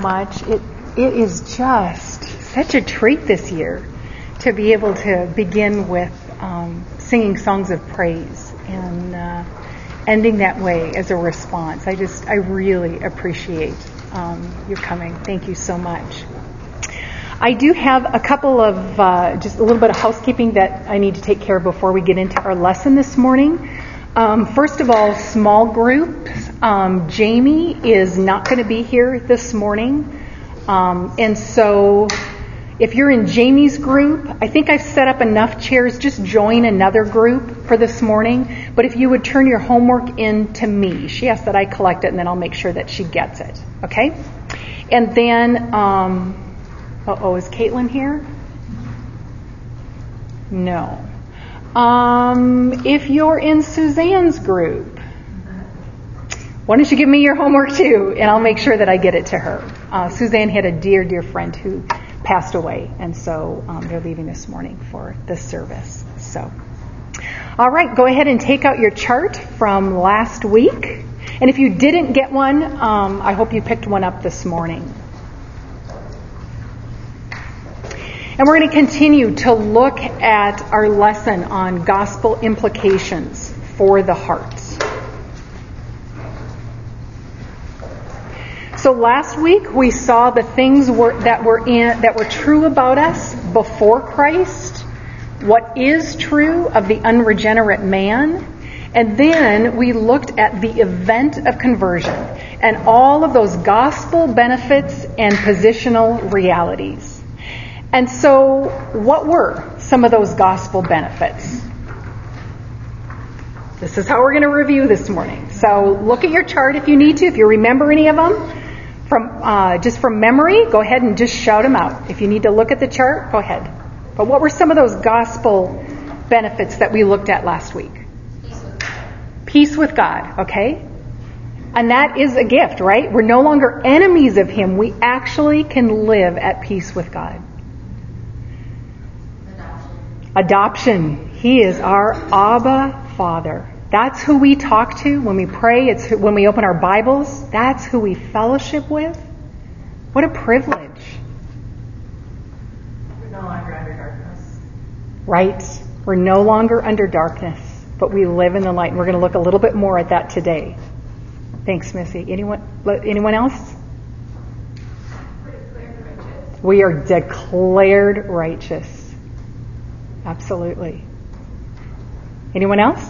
much. It it is just such a treat this year to be able to begin with um, singing songs of praise and uh, ending that way as a response. I just I really appreciate um, your coming. Thank you so much. I do have a couple of uh, just a little bit of housekeeping that I need to take care of before we get into our lesson this morning. Um, first of all, small groups. Um, Jamie is not going to be here this morning. Um, and so if you're in Jamie's group, I think I've set up enough chairs. Just join another group for this morning. But if you would turn your homework in to me, she asked that I collect it and then I'll make sure that she gets it. Okay? And then, um, oh, is Caitlin here? No. Um, if you're in Suzanne's group, why don't you give me your homework too, and I'll make sure that I get it to her. Uh, Suzanne had a dear, dear friend who passed away, and so um, they're leaving this morning for the service. So, all right, go ahead and take out your chart from last week. And if you didn't get one, um, I hope you picked one up this morning. And we're going to continue to look at our lesson on gospel implications for the heart. So last week we saw the things were, that were in, that were true about us before Christ, what is true of the unregenerate man, and then we looked at the event of conversion and all of those gospel benefits and positional realities. And so, what were some of those gospel benefits? This is how we're going to review this morning. So, look at your chart if you need to, if you remember any of them. From uh, just from memory, go ahead and just shout them out. If you need to look at the chart, go ahead. But what were some of those gospel benefits that we looked at last week? Peace with God. Peace with God, okay? And that is a gift, right? We're no longer enemies of Him. We actually can live at peace with God. Adoption. He is our Abba Father. That's who we talk to when we pray. It's who, when we open our Bibles. That's who we fellowship with. What a privilege. We're no longer under darkness. Right. We're no longer under darkness, but we live in the light. And we're going to look a little bit more at that today. Thanks, Missy. Anyone, anyone else? We are declared righteous. Absolutely. Anyone else?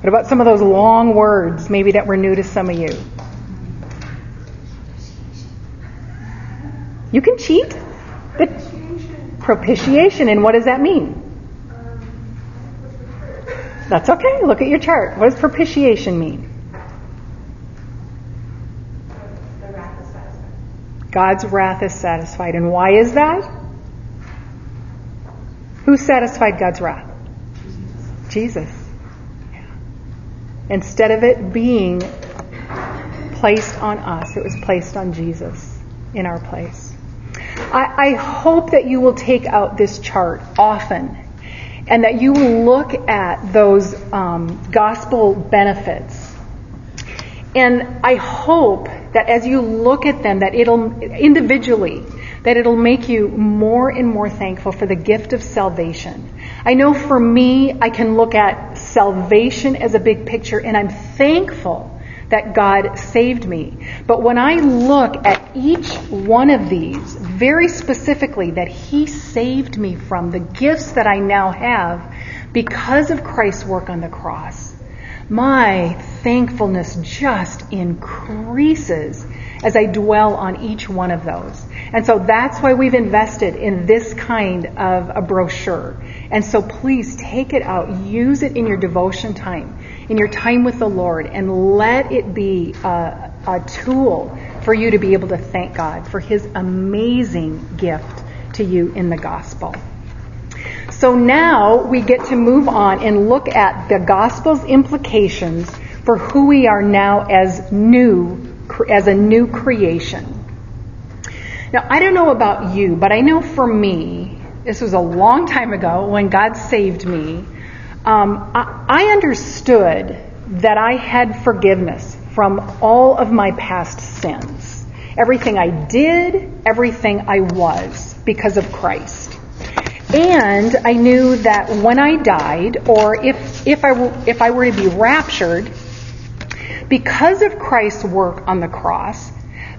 What about some of those long words, maybe that were new to some of you? You can cheat. Propitiation. Propitiation, and what does that mean? That's okay. Look at your chart. What does propitiation mean? God's wrath is satisfied. And why is that? Who satisfied God's wrath? Jesus. Yeah. Instead of it being placed on us, it was placed on Jesus in our place. I, I hope that you will take out this chart often and that you will look at those um, gospel benefits. And I hope that as you look at them, that it'll individually, that it'll make you more and more thankful for the gift of salvation. I know for me, I can look at salvation as a big picture and I'm thankful that God saved me. But when I look at each one of these, very specifically, that He saved me from the gifts that I now have because of Christ's work on the cross, my thankfulness just increases as I dwell on each one of those. And so that's why we've invested in this kind of a brochure. And so please take it out, use it in your devotion time, in your time with the Lord, and let it be a, a tool for you to be able to thank God for His amazing gift to you in the gospel. So now we get to move on and look at the gospel's implications for who we are now as new as a new creation. Now, I don't know about you, but I know for me, this was a long time ago when God saved me. Um, I, I understood that I had forgiveness from all of my past sins. everything I did, everything I was because of Christ. And I knew that when I died, or if, if, I, were, if I were to be raptured, because of Christ's work on the cross,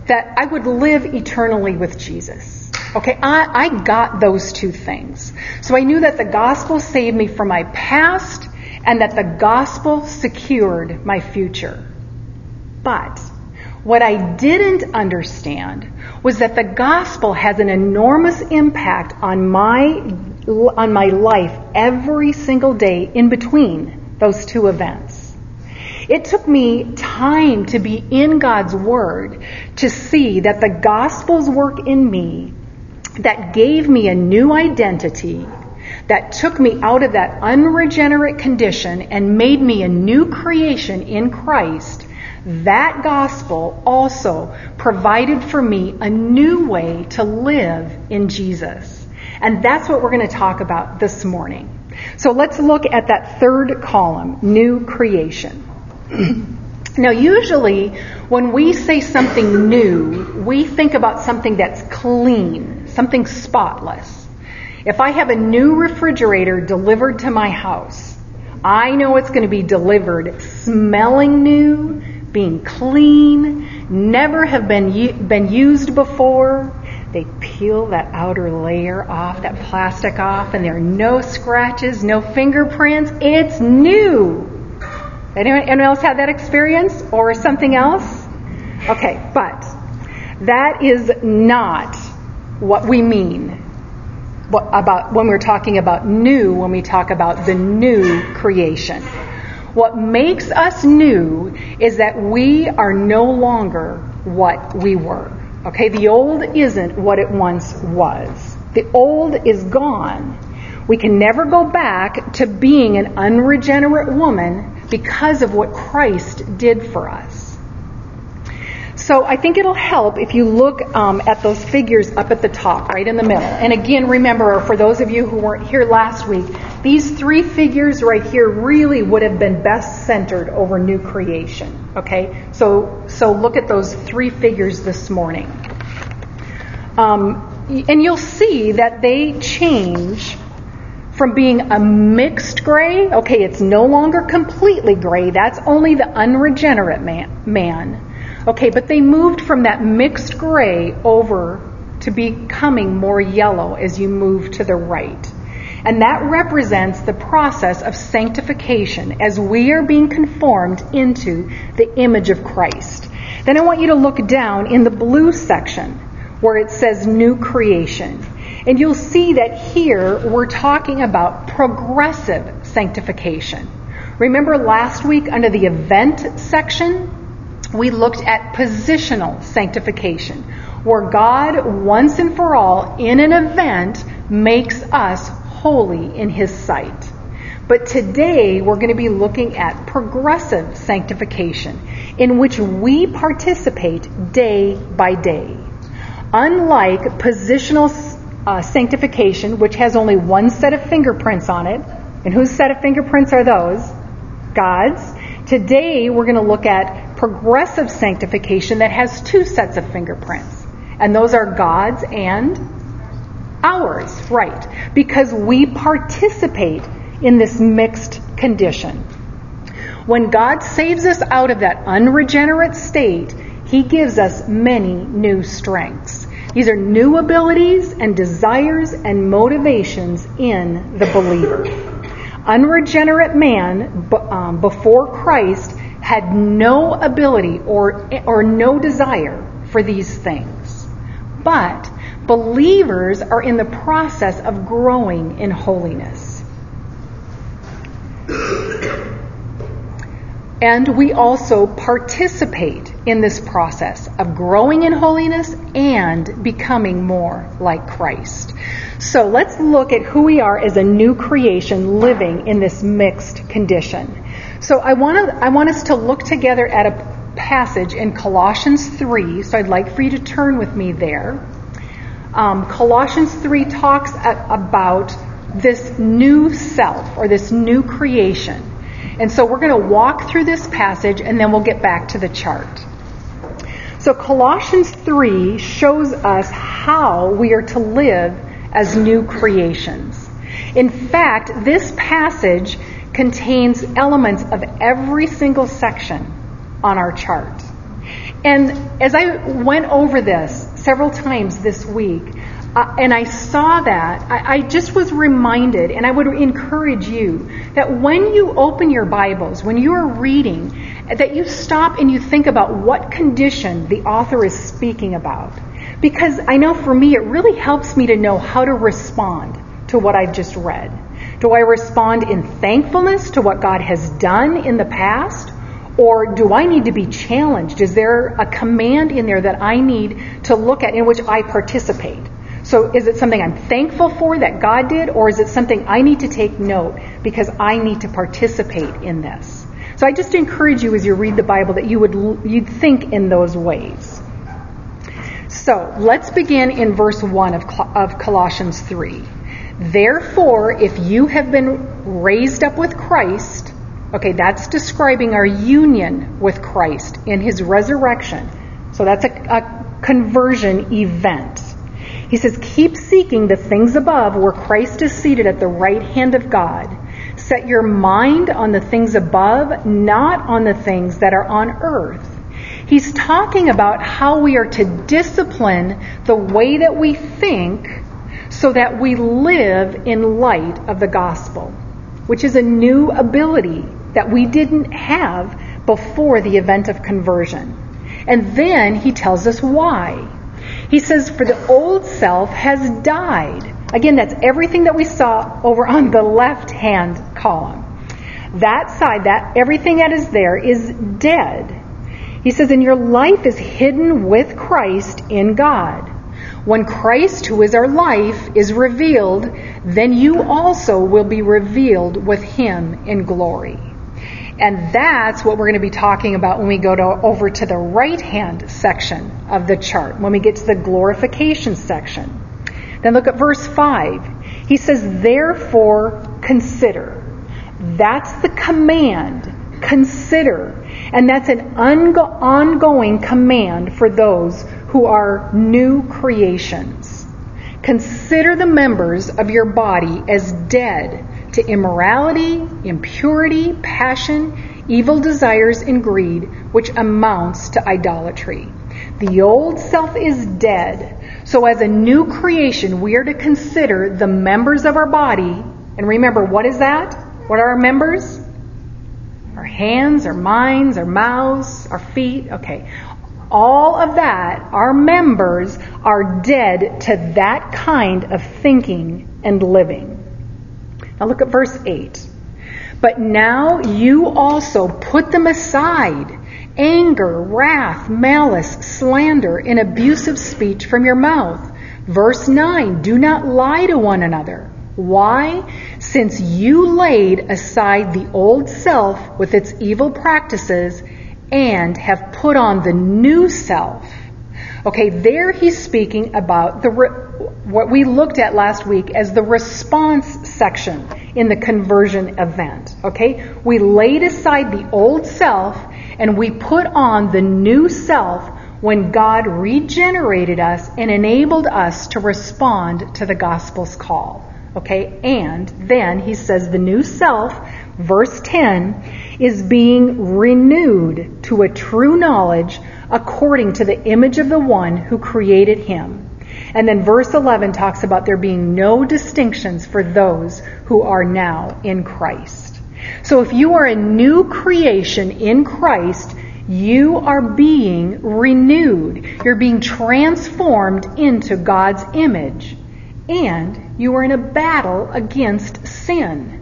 that I would live eternally with Jesus. Okay, I, I got those two things. So I knew that the gospel saved me from my past and that the gospel secured my future. But what I didn't understand was that the gospel has an enormous impact on my on my life every single day in between those two events. It took me time to be in God's Word to see that the gospel's work in me that gave me a new identity, that took me out of that unregenerate condition and made me a new creation in Christ, that gospel also provided for me a new way to live in Jesus. And that's what we're going to talk about this morning. So let's look at that third column, new creation. now, usually when we say something new, we think about something that's clean, something spotless. If I have a new refrigerator delivered to my house, I know it's going to be delivered smelling new, being clean, never have been been used before. They peel that outer layer off, that plastic off, and there are no scratches, no fingerprints. It's new. Anyone, anyone else had that experience or something else? Okay, but that is not what we mean about when we're talking about new, when we talk about the new creation. What makes us new is that we are no longer what we were. Okay, the old isn't what it once was. The old is gone. We can never go back to being an unregenerate woman because of what Christ did for us. So I think it'll help if you look um, at those figures up at the top, right in the middle. And again, remember, for those of you who weren't here last week, these three figures right here really would have been best centered over new creation. Okay, so so look at those three figures this morning, um, and you'll see that they change from being a mixed gray. Okay, it's no longer completely gray. That's only the unregenerate man. man Okay, but they moved from that mixed gray over to becoming more yellow as you move to the right. And that represents the process of sanctification as we are being conformed into the image of Christ. Then I want you to look down in the blue section where it says new creation. And you'll see that here we're talking about progressive sanctification. Remember last week under the event section, we looked at positional sanctification, where God, once and for all, in an event, makes us holy in His sight. But today we're going to be looking at progressive sanctification, in which we participate day by day. Unlike positional uh, sanctification, which has only one set of fingerprints on it, and whose set of fingerprints are those? God's. Today we're going to look at progressive sanctification that has two sets of fingerprints. And those are God's and ours, right? Because we participate in this mixed condition. When God saves us out of that unregenerate state, He gives us many new strengths. These are new abilities and desires and motivations in the believer. Unregenerate man um, before Christ had no ability or, or no desire for these things. But believers are in the process of growing in holiness. And we also participate in this process of growing in holiness and becoming more like Christ. So let's look at who we are as a new creation living in this mixed condition. So I want to I want us to look together at a passage in Colossians 3. So I'd like for you to turn with me there. Um, Colossians 3 talks about this new self or this new creation. And so we're going to walk through this passage and then we'll get back to the chart. So Colossians 3 shows us how we are to live as new creations. In fact, this passage contains elements of every single section on our chart. And as I went over this several times this week, uh, and I saw that, I, I just was reminded, and I would encourage you, that when you open your Bibles, when you are reading, that you stop and you think about what condition the author is speaking about. Because I know for me, it really helps me to know how to respond to what I've just read. Do I respond in thankfulness to what God has done in the past? Or do I need to be challenged? Is there a command in there that I need to look at in which I participate? So is it something I'm thankful for that God did, or is it something I need to take note because I need to participate in this? So I just encourage you as you read the Bible that you would you'd think in those ways. So let's begin in verse 1 of, of Colossians 3. Therefore, if you have been raised up with Christ, okay, that's describing our union with Christ in his resurrection. So that's a, a conversion event. He says, Keep seeking the things above where Christ is seated at the right hand of God. Set your mind on the things above, not on the things that are on earth. He's talking about how we are to discipline the way that we think so that we live in light of the gospel, which is a new ability that we didn't have before the event of conversion. And then he tells us why. He says, For the old self has died. Again, that's everything that we saw over on the left hand column. That side, that everything that is there is dead. He says, and your life is hidden with Christ in God. When Christ, who is our life, is revealed, then you also will be revealed with him in glory. And that's what we're going to be talking about when we go to, over to the right hand section of the chart, when we get to the glorification section. Then look at verse 5. He says, Therefore consider. That's the command. Consider. And that's an ongo- ongoing command for those who are new creations. Consider the members of your body as dead to immorality, impurity, passion, evil desires, and greed, which amounts to idolatry. The old self is dead. So, as a new creation, we are to consider the members of our body. And remember, what is that? What are our members? Our hands, our minds, our mouths, our feet. Okay. All of that, our members, are dead to that kind of thinking and living. Now look at verse 8. But now you also put them aside anger, wrath, malice, slander, and abusive speech from your mouth. Verse 9 Do not lie to one another. Why? Since you laid aside the old self with its evil practices and have put on the new self. Okay, there he's speaking about the what we looked at last week as the response section in the conversion event. Okay? We laid aside the old self and we put on the new self when God regenerated us and enabled us to respond to the gospel's call. Okay? And then he says the new self, verse 10, is being renewed to a true knowledge according to the image of the one who created him. And then verse 11 talks about there being no distinctions for those who are now in Christ. So if you are a new creation in Christ, you are being renewed. You're being transformed into God's image. And you are in a battle against sin,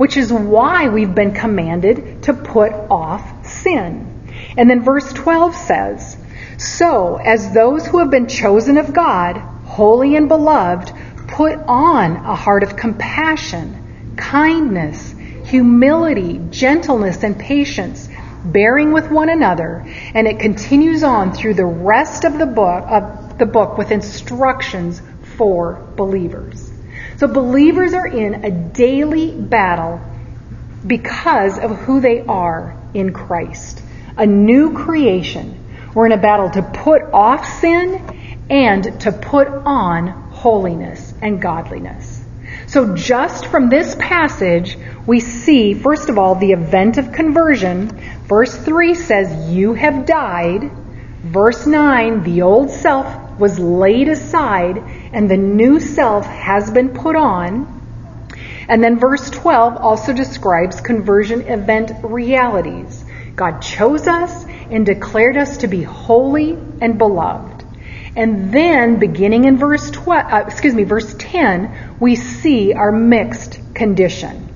which is why we've been commanded to put off sin. And then verse 12 says, So, as those who have been chosen of God, holy and beloved, put on a heart of compassion, kindness, humility, gentleness, and patience, bearing with one another. And it continues on through the rest of the book, of the book with instructions for believers. So believers are in a daily battle because of who they are in Christ. A new creation We're in a battle to put off sin and to put on holiness and godliness. So just from this passage, we see, first of all, the event of conversion. Verse 3 says, You have died. Verse 9, the old self was laid aside and the new self has been put on. And then verse 12 also describes conversion event realities. God chose us and declared us to be holy and beloved. And then beginning in verse 12, uh, excuse me, verse 10, we see our mixed condition.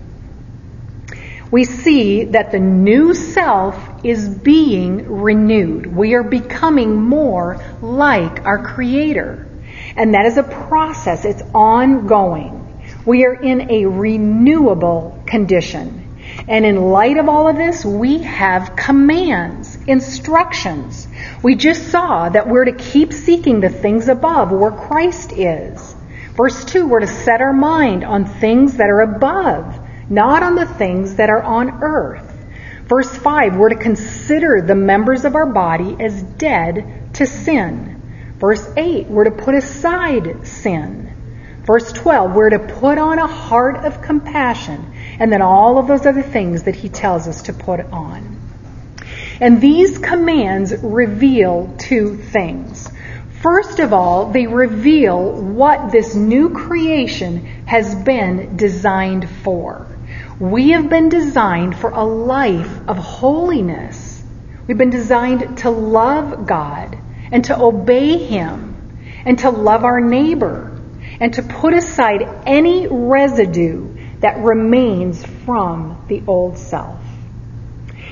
We see that the new self is being renewed. We are becoming more like our creator. And that is a process. It's ongoing. We are in a renewable condition. And in light of all of this, we have commands, instructions. We just saw that we're to keep seeking the things above where Christ is. Verse 2, we're to set our mind on things that are above, not on the things that are on earth. Verse 5, we're to consider the members of our body as dead to sin. Verse 8, we're to put aside sin. Verse 12, we're to put on a heart of compassion, and then all of those other things that he tells us to put on. And these commands reveal two things. First of all, they reveal what this new creation has been designed for. We have been designed for a life of holiness. We've been designed to love God and to obey Him and to love our neighbor and to put aside any residue that remains from the old self.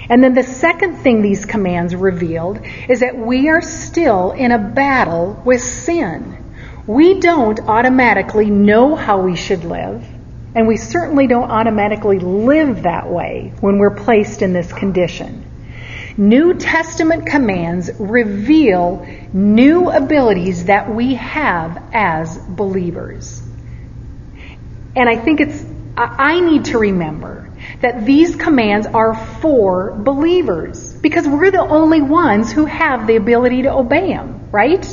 And then the second thing these commands revealed is that we are still in a battle with sin. We don't automatically know how we should live, and we certainly don't automatically live that way when we're placed in this condition. New Testament commands reveal new abilities that we have as believers. And I think it's, I need to remember that these commands are for believers because we're the only ones who have the ability to obey them, right?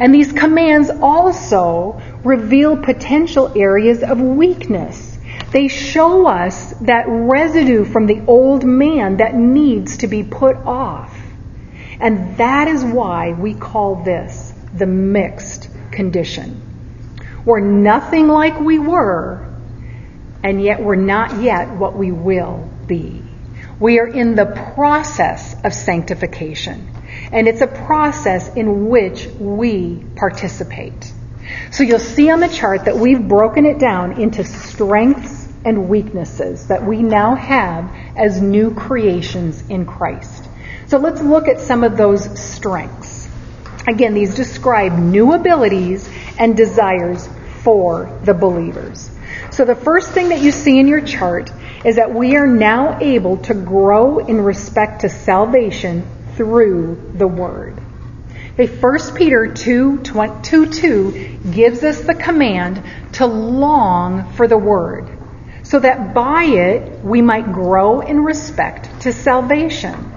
And these commands also reveal potential areas of weakness they show us that residue from the old man that needs to be put off. And that is why we call this the mixed condition. We're nothing like we were, and yet we're not yet what we will be. We are in the process of sanctification, and it's a process in which we participate. So you'll see on the chart that we've broken it down into strengths and weaknesses that we now have as new creations in Christ. So let's look at some of those strengths. Again, these describe new abilities and desires for the believers. So the first thing that you see in your chart is that we are now able to grow in respect to salvation through the Word. Okay, 1 Peter 2, 2, 2 gives us the command to long for the Word so that by it we might grow in respect to salvation.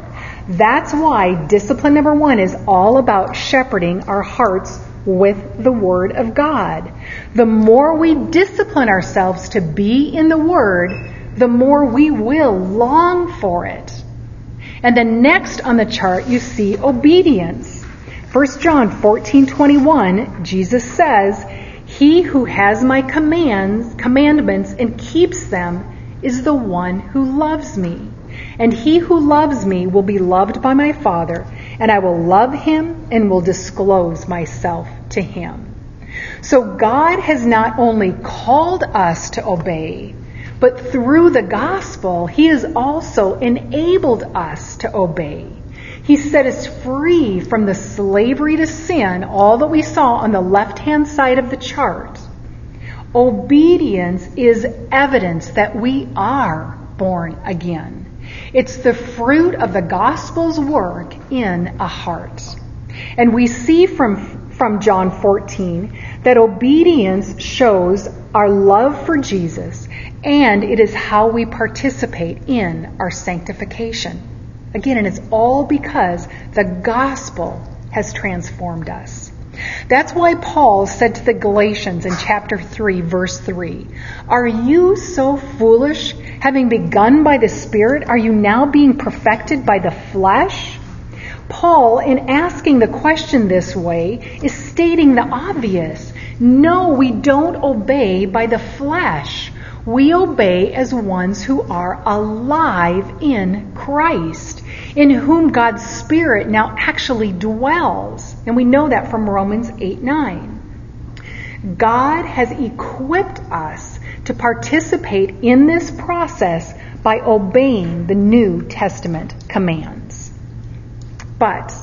That's why discipline number one is all about shepherding our hearts with the Word of God. The more we discipline ourselves to be in the Word, the more we will long for it. And then next on the chart, you see obedience. 1 John 14:21, Jesus says, he who has my commands, commandments and keeps them is the one who loves me. And he who loves me will be loved by my Father, and I will love him and will disclose myself to him. So God has not only called us to obey, but through the gospel, he has also enabled us to obey. He set us free from the slavery to sin, all that we saw on the left hand side of the chart. Obedience is evidence that we are born again. It's the fruit of the gospel's work in a heart. And we see from, from John 14 that obedience shows our love for Jesus and it is how we participate in our sanctification. Again, and it's all because the gospel has transformed us. That's why Paul said to the Galatians in chapter 3, verse 3, Are you so foolish? Having begun by the Spirit, are you now being perfected by the flesh? Paul, in asking the question this way, is stating the obvious. No, we don't obey by the flesh. We obey as ones who are alive in Christ, in whom God's Spirit now actually dwells. And we know that from Romans 8 9. God has equipped us to participate in this process by obeying the New Testament commands. But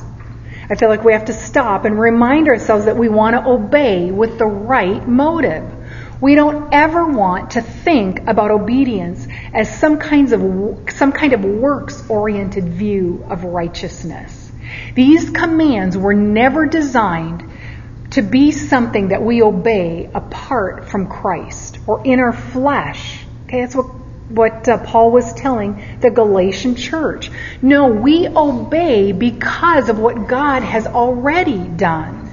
I feel like we have to stop and remind ourselves that we want to obey with the right motive. We don't ever want to think about obedience as some kinds of some kind of works-oriented view of righteousness. These commands were never designed to be something that we obey apart from Christ or in our flesh. Okay, that's what what uh, Paul was telling the Galatian church. No, we obey because of what God has already done.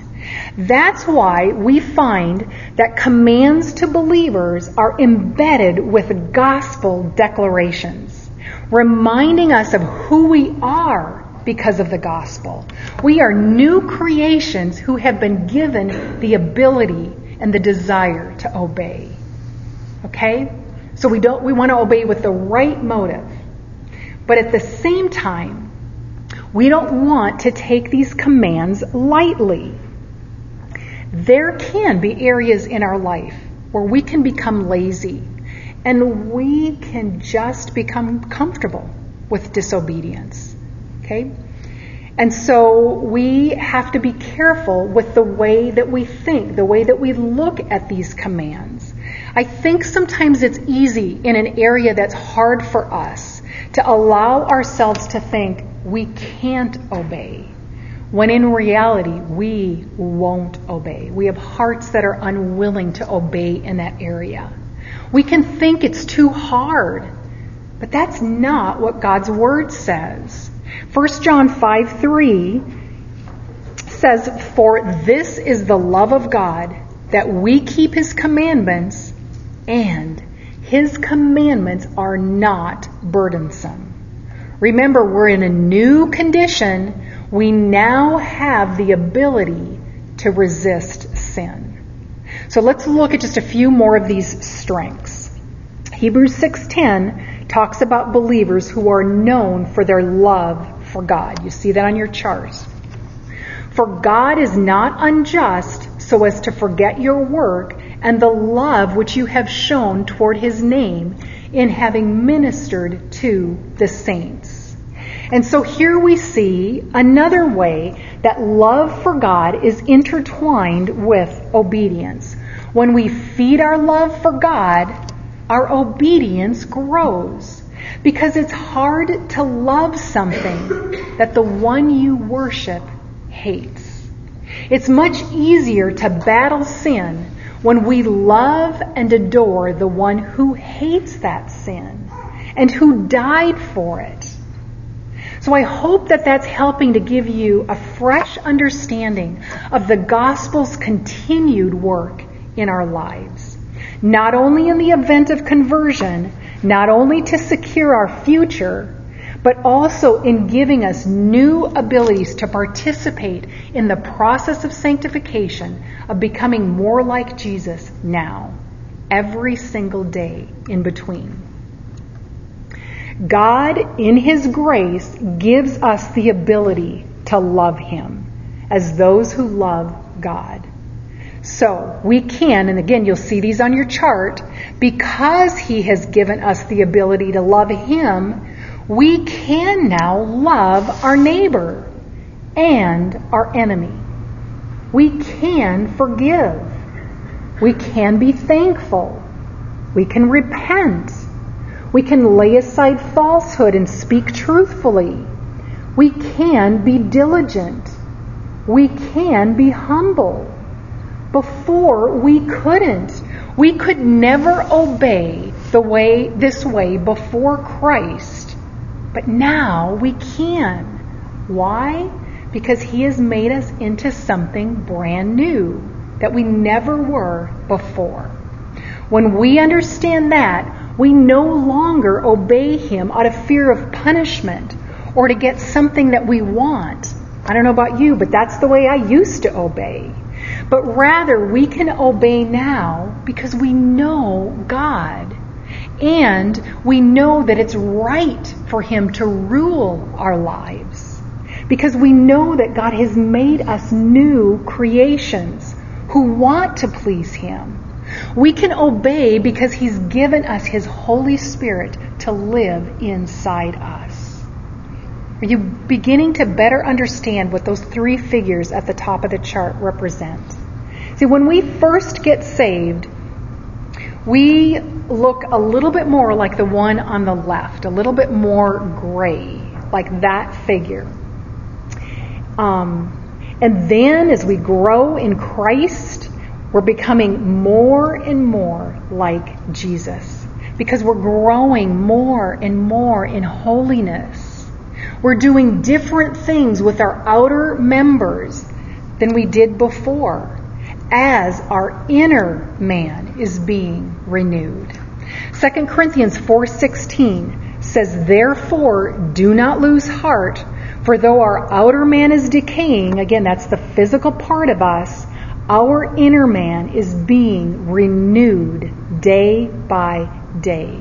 That's why we find that commands to believers are embedded with gospel declarations, reminding us of who we are because of the gospel. We are new creations who have been given the ability and the desire to obey. Okay? So we don't we want to obey with the right motive. But at the same time, we don't want to take these commands lightly. There can be areas in our life where we can become lazy and we can just become comfortable with disobedience. Okay? And so we have to be careful with the way that we think, the way that we look at these commands. I think sometimes it's easy in an area that's hard for us to allow ourselves to think we can't obey, when in reality we won't obey. We have hearts that are unwilling to obey in that area. We can think it's too hard, but that's not what God's Word says. 1 John 5 3 says, For this is the love of God, that we keep his commandments, and his commandments are not burdensome. Remember, we're in a new condition. We now have the ability to resist sin. So let's look at just a few more of these strengths. Hebrews 6:10 talks about believers who are known for their love for God. You see that on your chart. For God is not unjust so as to forget your work and the love which you have shown toward his name in having ministered to the saints. And so here we see another way that love for God is intertwined with obedience. When we feed our love for God, our obedience grows. Because it's hard to love something that the one you worship hates. It's much easier to battle sin when we love and adore the one who hates that sin and who died for it. So I hope that that's helping to give you a fresh understanding of the gospel's continued work in our lives. Not only in the event of conversion, not only to secure our future, but also in giving us new abilities to participate in the process of sanctification, of becoming more like Jesus now, every single day in between. God, in His grace, gives us the ability to love Him as those who love God. So we can, and again, you'll see these on your chart, because He has given us the ability to love Him, we can now love our neighbor and our enemy. We can forgive. We can be thankful. We can repent. We can lay aside falsehood and speak truthfully. We can be diligent. We can be humble. Before we couldn't. We could never obey the way this way before Christ But now we can. Why? Because He has made us into something brand new that we never were before. When we understand that, we no longer obey Him out of fear of punishment or to get something that we want. I don't know about you, but that's the way I used to obey. But rather, we can obey now because we know God. And we know that it's right for Him to rule our lives. Because we know that God has made us new creations who want to please Him. We can obey because He's given us His Holy Spirit to live inside us. Are you beginning to better understand what those three figures at the top of the chart represent? See, when we first get saved, we look a little bit more like the one on the left, a little bit more gray, like that figure. Um, and then as we grow in Christ, we're becoming more and more like Jesus because we're growing more and more in holiness. We're doing different things with our outer members than we did before as our inner man is being renewed. 2 Corinthians 4:16 says, "Therefore do not lose heart, for though our outer man is decaying, again that's the physical part of us, our inner man is being renewed day by day."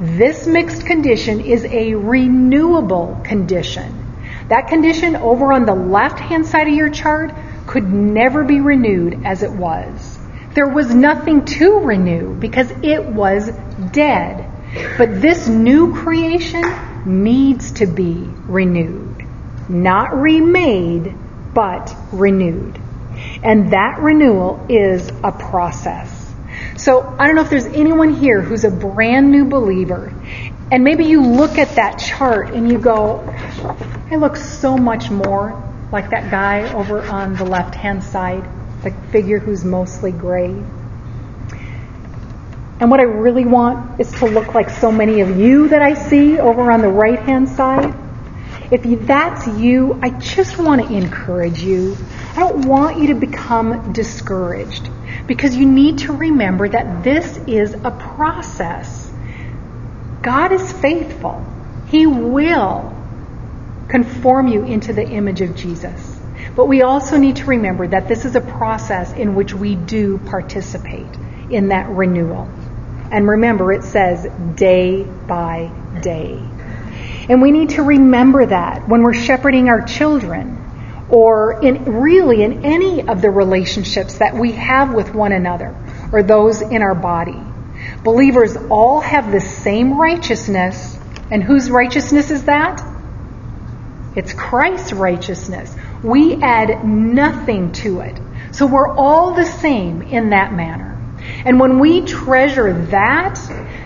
This mixed condition is a renewable condition. That condition over on the left hand side of your chart could never be renewed as it was. There was nothing to renew because it was dead. But this new creation needs to be renewed. Not remade, but renewed. And that renewal is a process. So I don't know if there's anyone here who's a brand new believer, and maybe you look at that chart and you go, I look so much more like that guy over on the left hand side, the figure who's mostly gray. And what I really want is to look like so many of you that I see over on the right hand side. If that's you, I just want to encourage you. I don't want you to become discouraged because you need to remember that this is a process. God is faithful. He will conform you into the image of Jesus. But we also need to remember that this is a process in which we do participate in that renewal. And remember, it says day by day. And we need to remember that when we're shepherding our children or in really in any of the relationships that we have with one another or those in our body. Believers all have the same righteousness. And whose righteousness is that? It's Christ's righteousness. We add nothing to it. So we're all the same in that manner. And when we treasure that,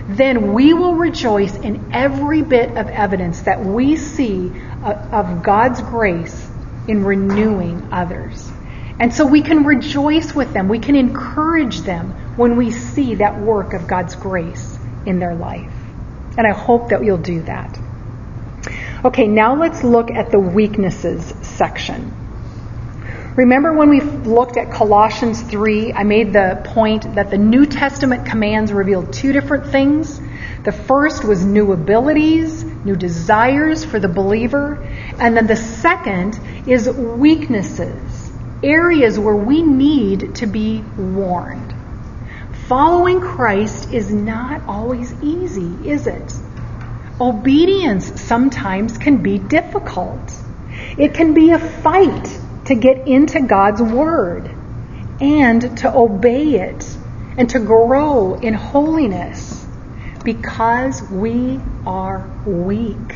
then we will rejoice in every bit of evidence that we see uh, of God's grace in renewing others. And so we can rejoice with them. We can encourage them when we see that work of God's grace in their life. And I hope that you'll do that. Okay, now let's look at the weaknesses section. Remember when we looked at Colossians 3, I made the point that the New Testament commands revealed two different things. The first was new abilities, new desires for the believer, and then the second is weaknesses, areas where we need to be warned. Following Christ is not always easy, is it? Obedience sometimes can be difficult. It can be a fight to get into God's Word and to obey it and to grow in holiness because we are weak.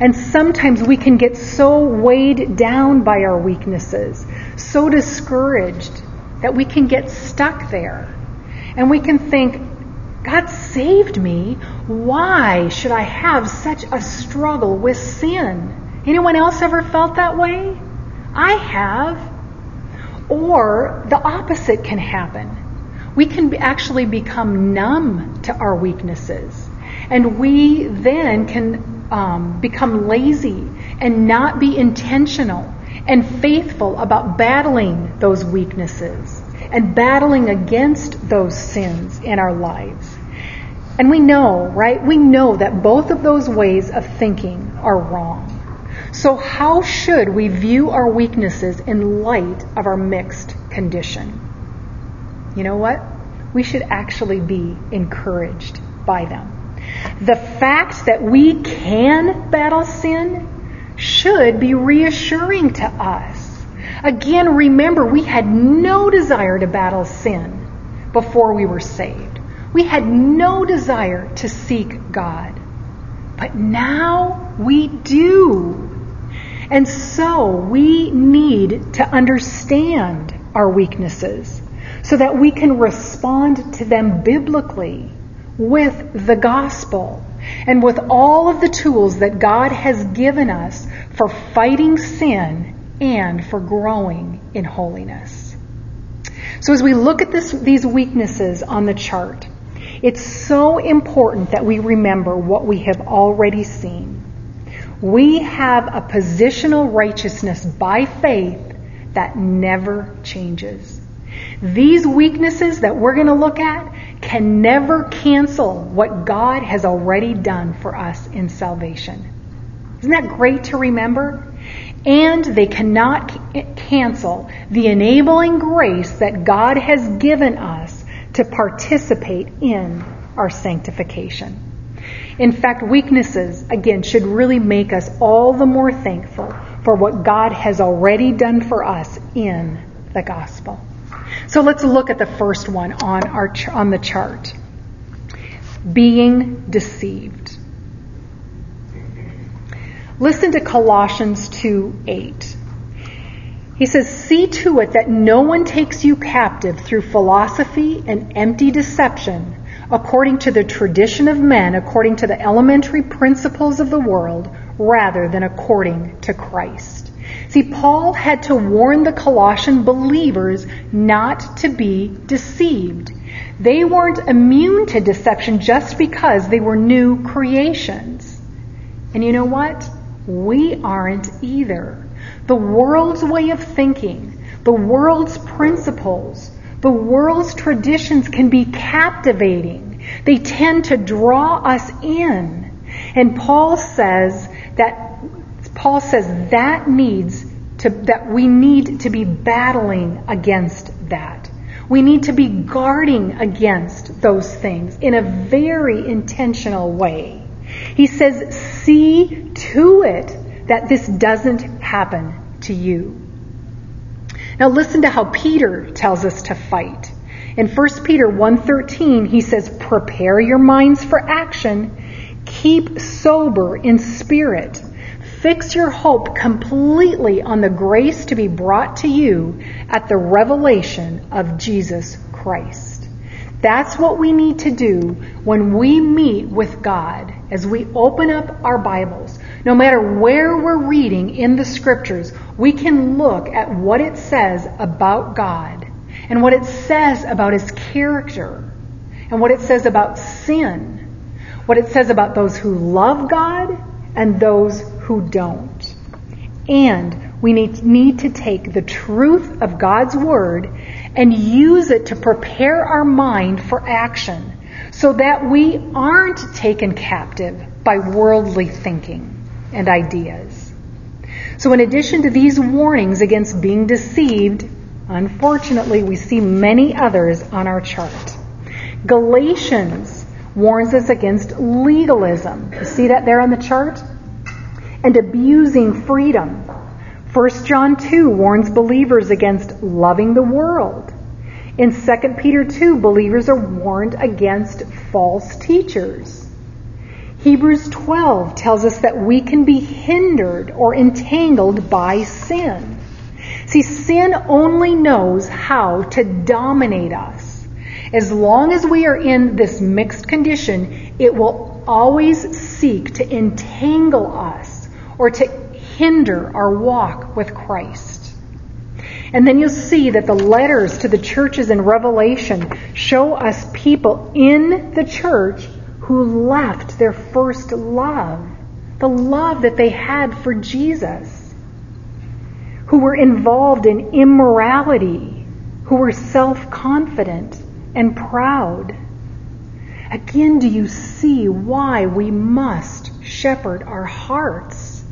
And sometimes we can get so weighed down by our weaknesses, so discouraged that we can get stuck there. And we can think, God saved me. Why should I have such a struggle with sin? Anyone else ever felt that way? I have. Or the opposite can happen. We can actually become numb to our weaknesses. And we then can um, become lazy and not be intentional and faithful about battling those weaknesses and battling against those sins in our lives. And we know, right? We know that both of those ways of thinking are wrong. So, how should we view our weaknesses in light of our mixed condition? You know what? We should actually be encouraged by them. The fact that we can battle sin should be reassuring to us. Again, remember, we had no desire to battle sin before we were saved. We had no desire to seek God. But now we do. And so we need to understand our weaknesses so that we can respond to them biblically with the gospel and with all of the tools that God has given us for fighting sin and for growing in holiness. So as we look at this, these weaknesses on the chart, it's so important that we remember what we have already seen. We have a positional righteousness by faith that never changes. These weaknesses that we're going to look at can never cancel what God has already done for us in salvation. Isn't that great to remember? And they cannot cancel the enabling grace that God has given us to participate in our sanctification. In fact, weaknesses, again, should really make us all the more thankful for what God has already done for us in the gospel. So let's look at the first one on our on the chart. Being deceived. Listen to Colossians 2 8. He says, See to it that no one takes you captive through philosophy and empty deception, according to the tradition of men, according to the elementary principles of the world, rather than according to Christ. See, Paul had to warn the Colossian believers not to be deceived. They weren't immune to deception just because they were new creations. And you know what? We aren't either. The world's way of thinking, the world's principles, the world's traditions can be captivating. They tend to draw us in. And Paul says that Paul says that needs to that we need to be battling against that. We need to be guarding against those things in a very intentional way. He says, see to it that this doesn't happen to you. Now listen to how Peter tells us to fight. In 1 Peter 1:13, he says, "Prepare your minds for action, keep sober in spirit, fix your hope completely on the grace to be brought to you at the revelation of Jesus Christ." That's what we need to do when we meet with God as we open up our Bibles. No matter where we're reading in the scriptures, we can look at what it says about God and what it says about his character and what it says about sin, what it says about those who love God and those who don't. And we need, need to take the truth of God's word and use it to prepare our mind for action so that we aren't taken captive by worldly thinking and ideas. So, in addition to these warnings against being deceived, unfortunately, we see many others on our chart. Galatians warns us against legalism. You see that there on the chart? And abusing freedom. 1 John 2 warns believers against loving the world. In 2 Peter 2, believers are warned against false teachers. Hebrews 12 tells us that we can be hindered or entangled by sin. See, sin only knows how to dominate us. As long as we are in this mixed condition, it will always seek to entangle us or to hinder our walk with Christ. And then you'll see that the letters to the churches in Revelation show us people in the church who left their first love. the love that they had for Jesus, who were involved in immorality, who were self confident and proud. Again, do you see why we must shepherd our hearts?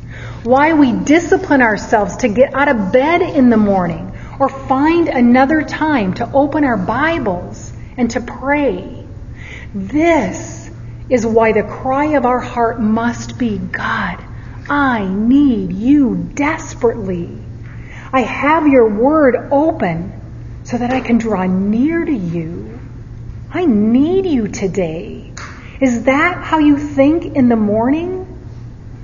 Why we discipline ourselves to get out of bed in the morning or find another time to open our Bibles and to pray. This is why the cry of our heart must be God, I need you desperately. I have your word open so that I can draw near to you. I need you today. Is that how you think in the morning?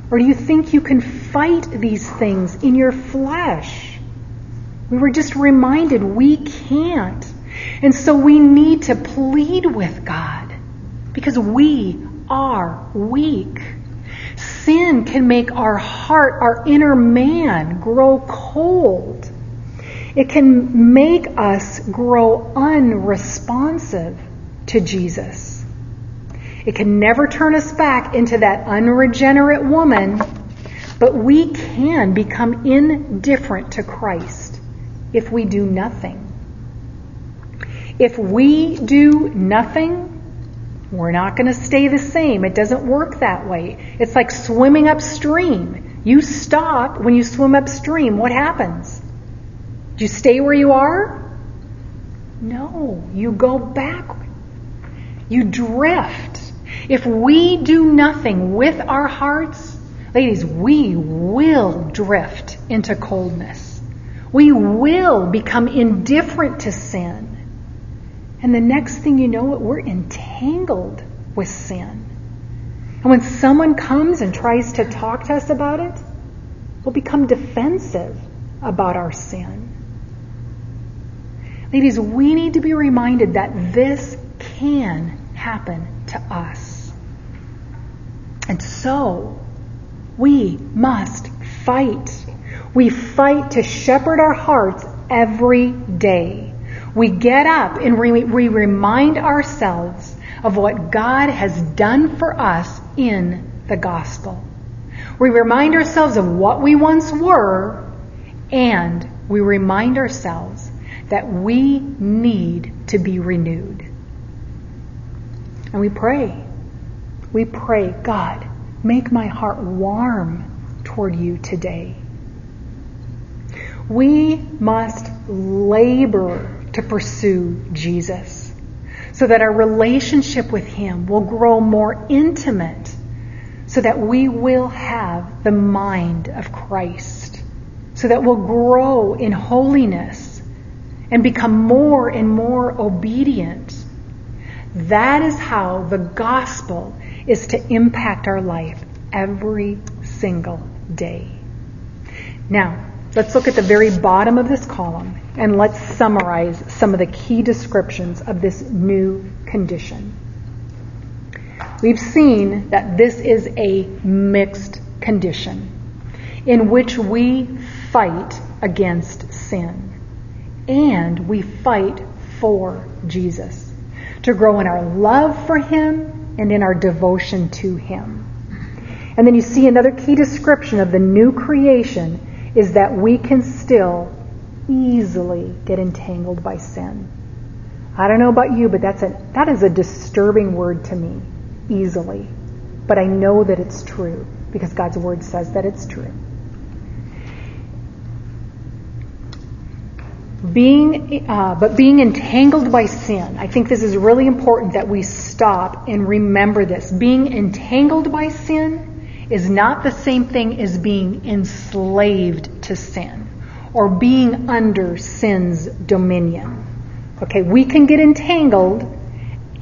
Or do you think you can fight these things in your flesh? We were just reminded we can't. And so we need to plead with God because we are weak. Sin can make our heart, our inner man, grow cold. It can make us grow unresponsive to Jesus. It can never turn us back into that unregenerate woman, but we can become indifferent to Christ if we do nothing. If we do nothing, we're not going to stay the same. It doesn't work that way. It's like swimming upstream. You stop when you swim upstream. What happens? Do you stay where you are? No, you go backward. You drift. If we do nothing with our hearts, ladies, we will drift into coldness. We will become indifferent to sin. And the next thing you know, we're entangled with sin. And when someone comes and tries to talk to us about it, we'll become defensive about our sin. Ladies, we need to be reminded that this can happen to us. And so, we must fight. We fight to shepherd our hearts every day. We get up and we, we remind ourselves of what God has done for us in the gospel. We remind ourselves of what we once were, and we remind ourselves that we need to be renewed. And we pray. We pray, God, make my heart warm toward you today. We must labor to pursue Jesus so that our relationship with Him will grow more intimate so that we will have the mind of Christ, so that we'll grow in holiness and become more and more obedient. That is how the gospel is to impact our life every single day. Now, let's look at the very bottom of this column and let's summarize some of the key descriptions of this new condition. We've seen that this is a mixed condition in which we fight against sin and we fight for Jesus to grow in our love for Him and in our devotion to Him. And then you see another key description of the new creation is that we can still easily get entangled by sin. I don't know about you, but that's a, that is a disturbing word to me, easily. But I know that it's true because God's word says that it's true. Being, uh, but being entangled by sin, I think this is really important that we stop and remember this. Being entangled by sin is not the same thing as being enslaved to sin or being under sin's dominion. Okay, we can get entangled,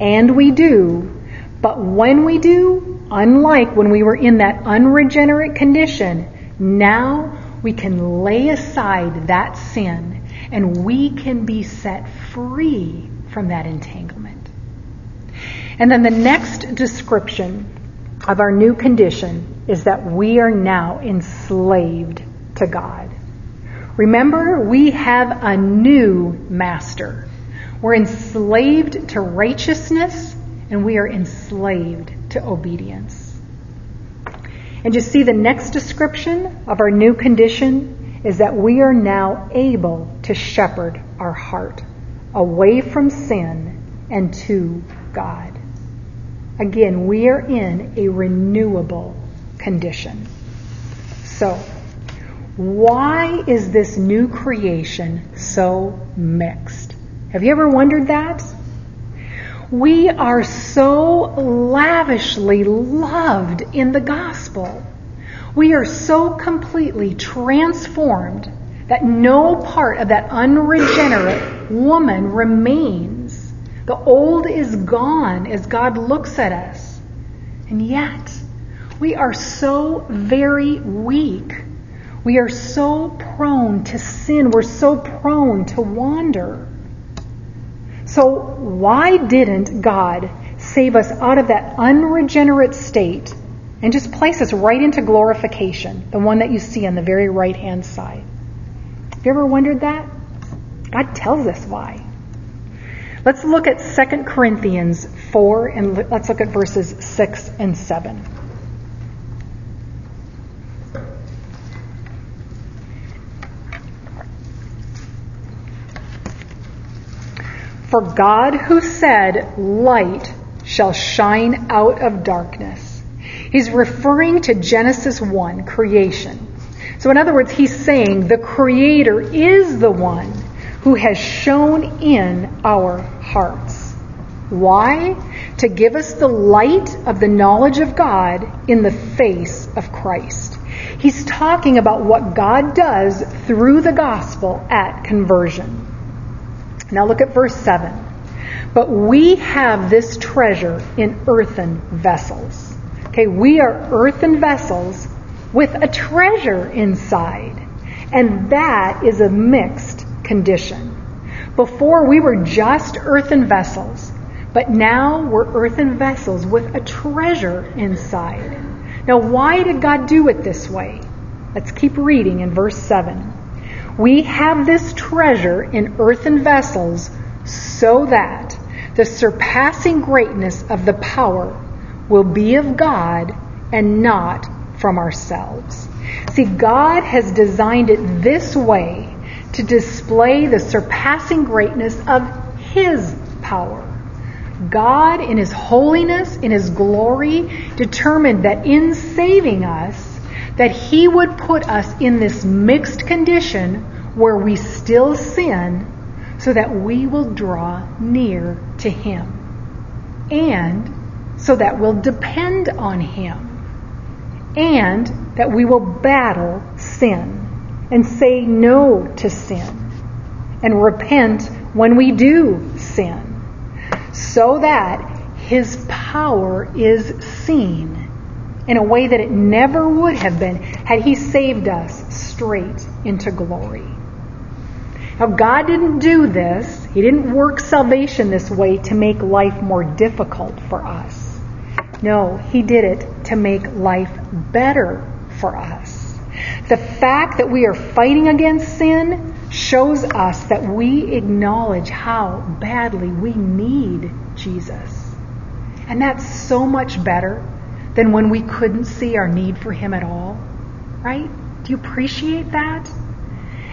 and we do, but when we do, unlike when we were in that unregenerate condition, now we can lay aside that sin and we can be set free from that entanglement. And then the next description of our new condition is that we are now enslaved to God. Remember, we have a new master. We're enslaved to righteousness and we are enslaved to obedience. And you see, the next description of our new condition is that we are now able to shepherd our heart away from sin and to God. Again, we are in a renewable condition. So, why is this new creation so mixed? Have you ever wondered that? We are so lavishly loved in the gospel. We are so completely transformed that no part of that unregenerate woman remains. The old is gone as God looks at us. And yet, we are so very weak. We are so prone to sin. We're so prone to wander. So, why didn't God save us out of that unregenerate state and just place us right into glorification, the one that you see on the very right hand side? Have you ever wondered that? God tells us why. Let's look at 2 Corinthians 4 and let's look at verses 6 and 7. For God who said, Light shall shine out of darkness. He's referring to Genesis 1, creation. So, in other words, he's saying the Creator is the one who has shone in our hearts. Why? To give us the light of the knowledge of God in the face of Christ. He's talking about what God does through the gospel at conversion. Now look at verse 7. But we have this treasure in earthen vessels. Okay, we are earthen vessels with a treasure inside. And that is a mixed condition. Before we were just earthen vessels, but now we're earthen vessels with a treasure inside. Now, why did God do it this way? Let's keep reading in verse 7. We have this treasure in earthen vessels so that the surpassing greatness of the power will be of God and not from ourselves. See, God has designed it this way to display the surpassing greatness of His power. God, in His holiness, in His glory, determined that in saving us, that He would put us in this mixed condition where we still sin so that we will draw near to Him. And so that we'll depend on Him. And that we will battle sin and say no to sin and repent when we do sin so that His power is seen in a way that it never would have been had He saved us straight into glory. Now, God didn't do this, He didn't work salvation this way to make life more difficult for us. No, He did it to make life better for us. The fact that we are fighting against sin shows us that we acknowledge how badly we need Jesus. And that's so much better than when we couldn't see our need for Him at all. Right? Do you appreciate that?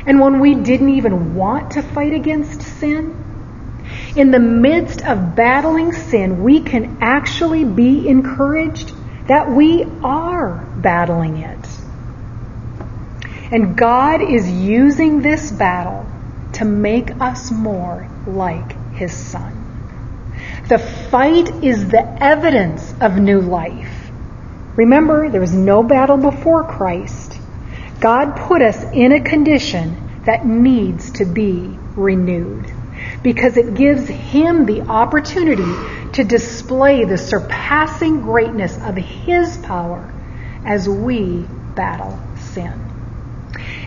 And when we didn't even want to fight against sin? In the midst of battling sin, we can actually be encouraged that we are battling it. And God is using this battle to make us more like His Son. The fight is the evidence of new life. Remember, there was no battle before Christ. God put us in a condition that needs to be renewed because it gives Him the opportunity to display the surpassing greatness of His power as we battle sin.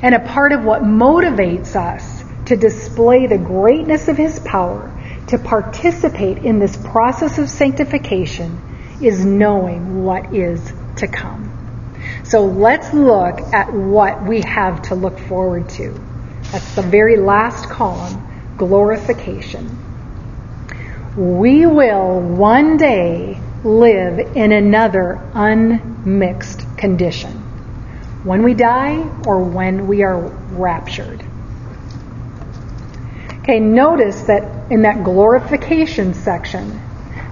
And a part of what motivates us to display the greatness of His power, to participate in this process of sanctification, is knowing what is to come. So let's look at what we have to look forward to. That's the very last column glorification. We will one day live in another unmixed condition. When we die or when we are raptured. Okay, notice that in that glorification section,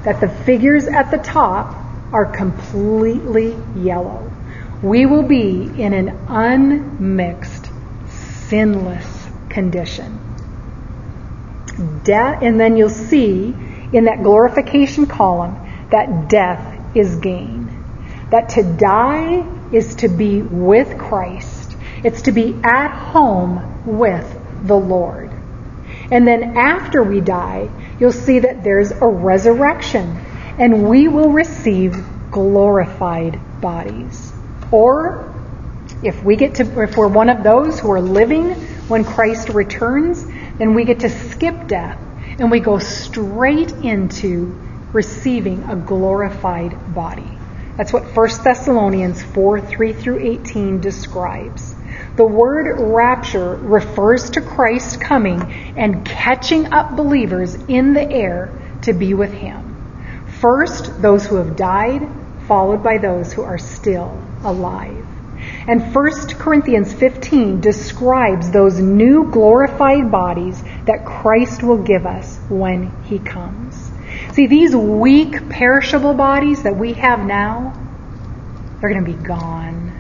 that the figures at the top are completely yellow. We will be in an unmixed, sinless condition. Death, and then you'll see in that glorification column that death is gain. That to die is to be with Christ. It's to be at home with the Lord. And then after we die, you'll see that there's a resurrection and we will receive glorified bodies. Or if we get to if we're one of those who are living when Christ returns, then we get to skip death and we go straight into receiving a glorified body. That's what 1 Thessalonians 4 3 through 18 describes. The word rapture refers to Christ coming and catching up believers in the air to be with him. First, those who have died, followed by those who are still alive. And 1 Corinthians 15 describes those new glorified bodies that Christ will give us when he comes. See, these weak, perishable bodies that we have now, they're going to be gone.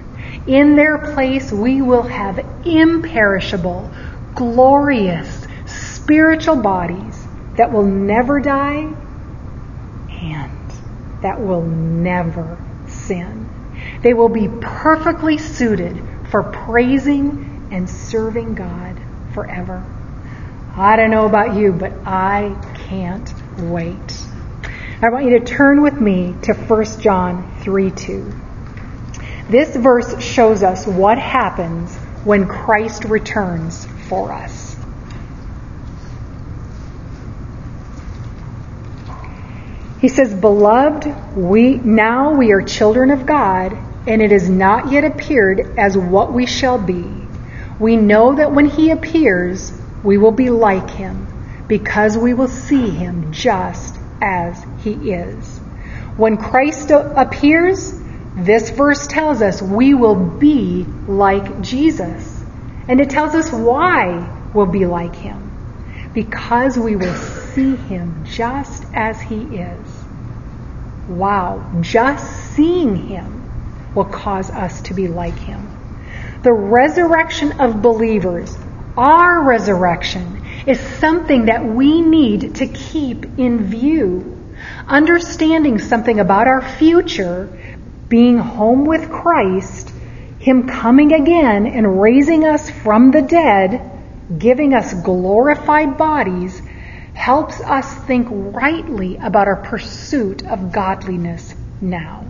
In their place, we will have imperishable, glorious, spiritual bodies that will never die and that will never sin. They will be perfectly suited for praising and serving God forever. I don't know about you, but I can't wait. I want you to turn with me to 1 John 3 2. This verse shows us what happens when Christ returns for us. He says, Beloved, we now we are children of God, and it has not yet appeared as what we shall be. We know that when he appears, we will be like him, because we will see him just as he is. When Christ appears, this verse tells us we will be like Jesus. And it tells us why we'll be like him. Because we will see him just as he is. Wow, just seeing him will cause us to be like him. The resurrection of believers, our resurrection, is something that we need to keep in view. Understanding something about our future being home with Christ, Him coming again and raising us from the dead, giving us glorified bodies, helps us think rightly about our pursuit of godliness now.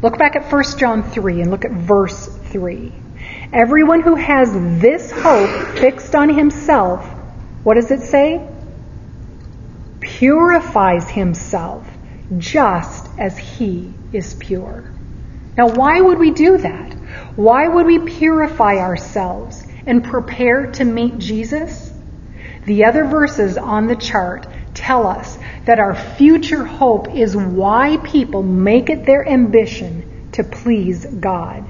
Look back at 1 John 3 and look at verse 3. Everyone who has this hope fixed on himself, what does it say? Purifies himself just as he is pure. Now, why would we do that? Why would we purify ourselves and prepare to meet Jesus? The other verses on the chart tell us that our future hope is why people make it their ambition to please God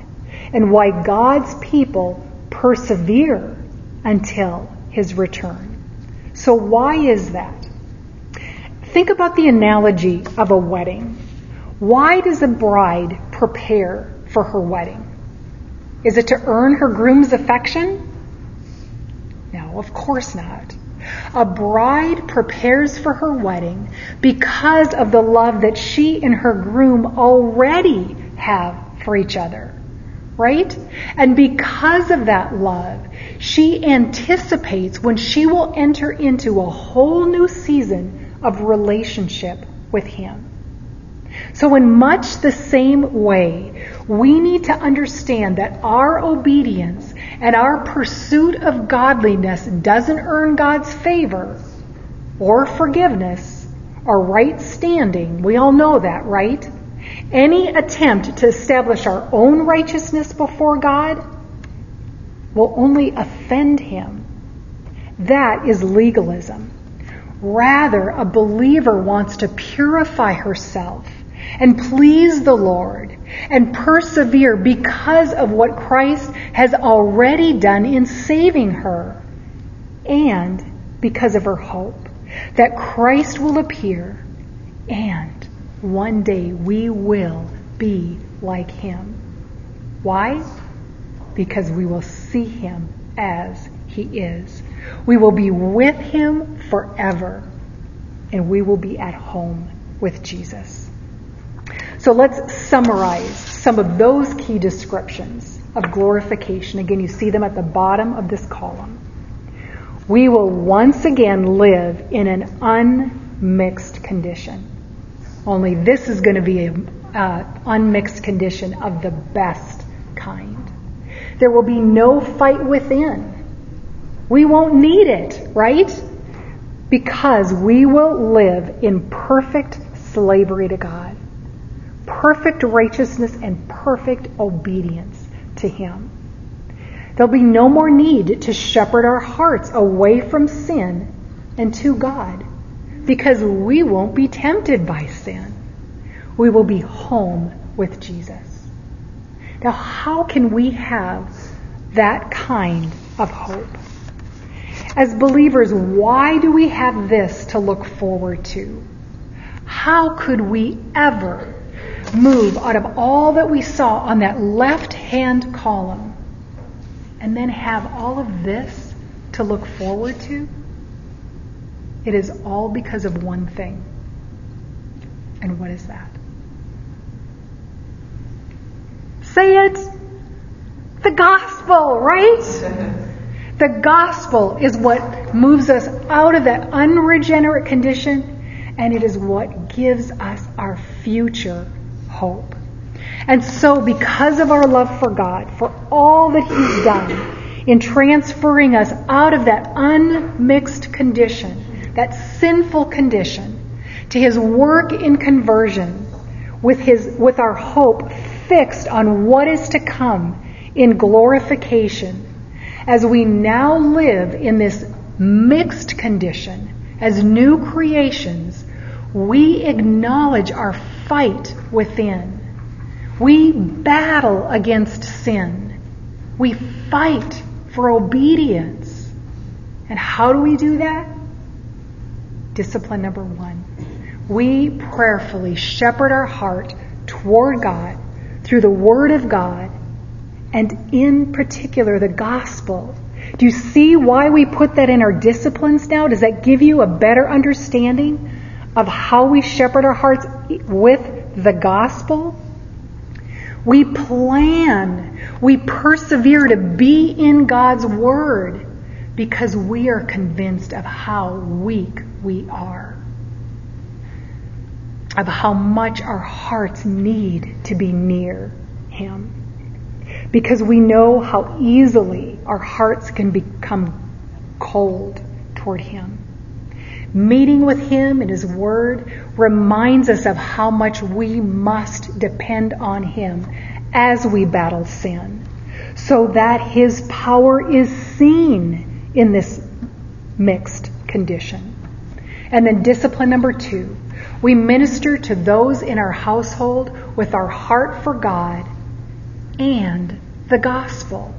and why God's people persevere until his return. So why is that? Think about the analogy of a wedding. Why does a bride prepare for her wedding? Is it to earn her groom's affection? No, of course not. A bride prepares for her wedding because of the love that she and her groom already have for each other. Right? And because of that love, she anticipates when she will enter into a whole new season of relationship with him. So, in much the same way, we need to understand that our obedience and our pursuit of godliness doesn't earn God's favor or forgiveness or right standing. We all know that, right? Any attempt to establish our own righteousness before God will only offend Him. That is legalism. Rather, a believer wants to purify herself and please the Lord and persevere because of what Christ has already done in saving her and because of her hope that Christ will appear and one day we will be like him. Why? Because we will see him as he is. We will be with him forever and we will be at home with Jesus. So let's summarize some of those key descriptions of glorification. Again, you see them at the bottom of this column. We will once again live in an unmixed condition. Only this is going to be an uh, unmixed condition of the best kind. There will be no fight within. We won't need it, right? Because we will live in perfect slavery to God, perfect righteousness, and perfect obedience to Him. There'll be no more need to shepherd our hearts away from sin and to God because we won't be tempted by sin. We will be home with Jesus. Now, how can we have that kind of hope? As believers, why do we have this to look forward to? How could we ever move out of all that we saw on that left hand column and then have all of this to look forward to? It is all because of one thing. And what is that? Say it. The gospel, right? The gospel is what moves us out of that unregenerate condition, and it is what gives us our future hope. And so, because of our love for God, for all that He's done in transferring us out of that unmixed condition, that sinful condition, to His work in conversion, with, his, with our hope fixed on what is to come in glorification, as we now live in this mixed condition as new creations, we acknowledge our fight within. We battle against sin. We fight for obedience. And how do we do that? Discipline number one. We prayerfully shepherd our heart toward God through the Word of God and in particular the gospel. Do you see why we put that in our disciplines now? Does that give you a better understanding of how we shepherd our hearts with the gospel? We plan, we persevere to be in God's word because we are convinced of how weak we are, of how much our hearts need to be near Him because we know how easily our hearts can become cold toward Him. Meeting with Him in His Word reminds us of how much we must depend on Him as we battle sin, so that His power is seen in this mixed condition. And then discipline number two, we minister to those in our household with our heart for God and the gospel.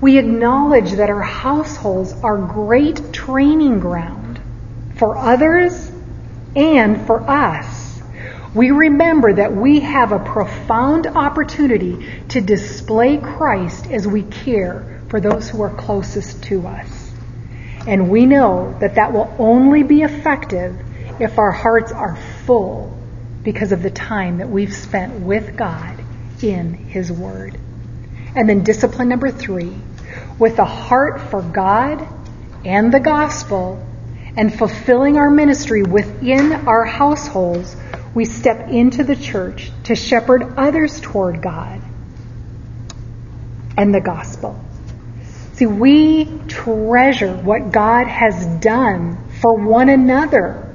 We acknowledge that our households are great training ground for others and for us. We remember that we have a profound opportunity to display Christ as we care for those who are closest to us. And we know that that will only be effective if our hearts are full because of the time that we've spent with God in His Word. And then discipline number three, with a heart for God and the gospel and fulfilling our ministry within our households, we step into the church to shepherd others toward God and the gospel. See, we treasure what God has done for one another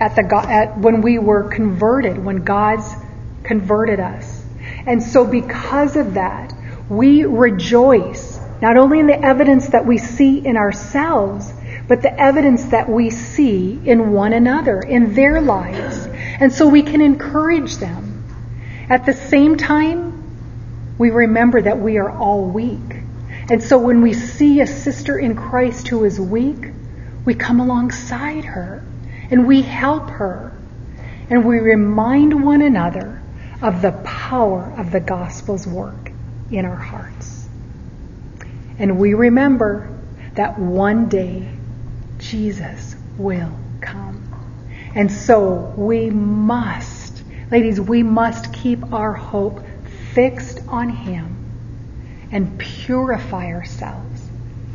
at the at when we were converted, when God's converted us. And so, because of that, we rejoice not only in the evidence that we see in ourselves, but the evidence that we see in one another, in their lives. And so we can encourage them. At the same time, we remember that we are all weak. And so when we see a sister in Christ who is weak, we come alongside her and we help her. And we remind one another of the power of the gospel's work in our hearts. And we remember that one day Jesus will come. And so we must, ladies, we must keep our hope fixed on Him and purify ourselves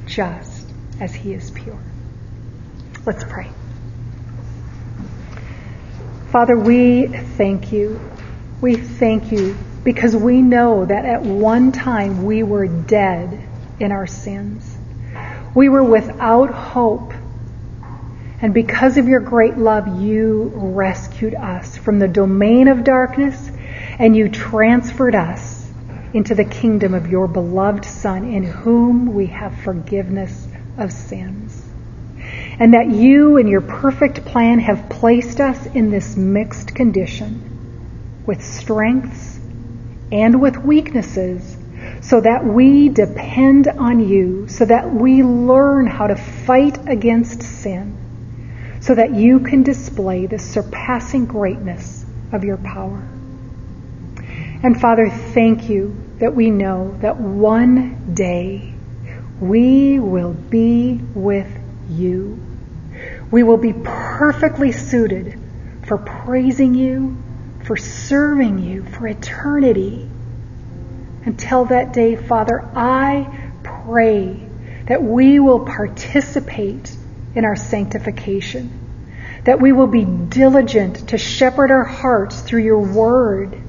just as He is pure. Let's pray. Father, we thank you. We thank you because we know that at one time we were dead in our sins. We were without hope. And because of your great love, you rescued us from the domain of darkness and you transferred us into the kingdom of your beloved Son, in whom we have forgiveness of sins. And that you, in your perfect plan, have placed us in this mixed condition with strengths and with weaknesses so that we depend on you, so that we learn how to fight against sin, so that you can display the surpassing greatness of your power. And Father, thank you that we know that one day we will be with you. We will be perfectly suited for praising you, for serving you, for eternity. Until that day, Father, I pray that we will participate in our sanctification, that we will be diligent to shepherd our hearts through your word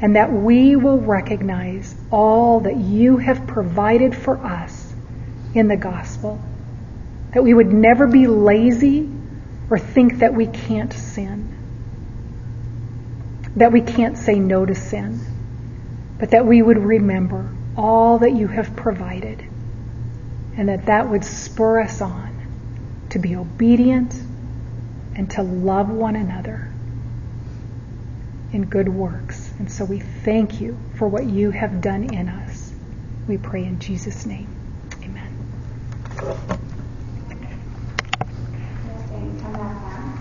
and that we will recognize all that you have provided for us in the gospel. That we would never be lazy or think that we can't sin, that we can't say no to sin, but that we would remember all that you have provided, and that that would spur us on to be obedient and to love one another in good works. And so we thank you for what you have done in us. We pray in Jesus' name. Amen.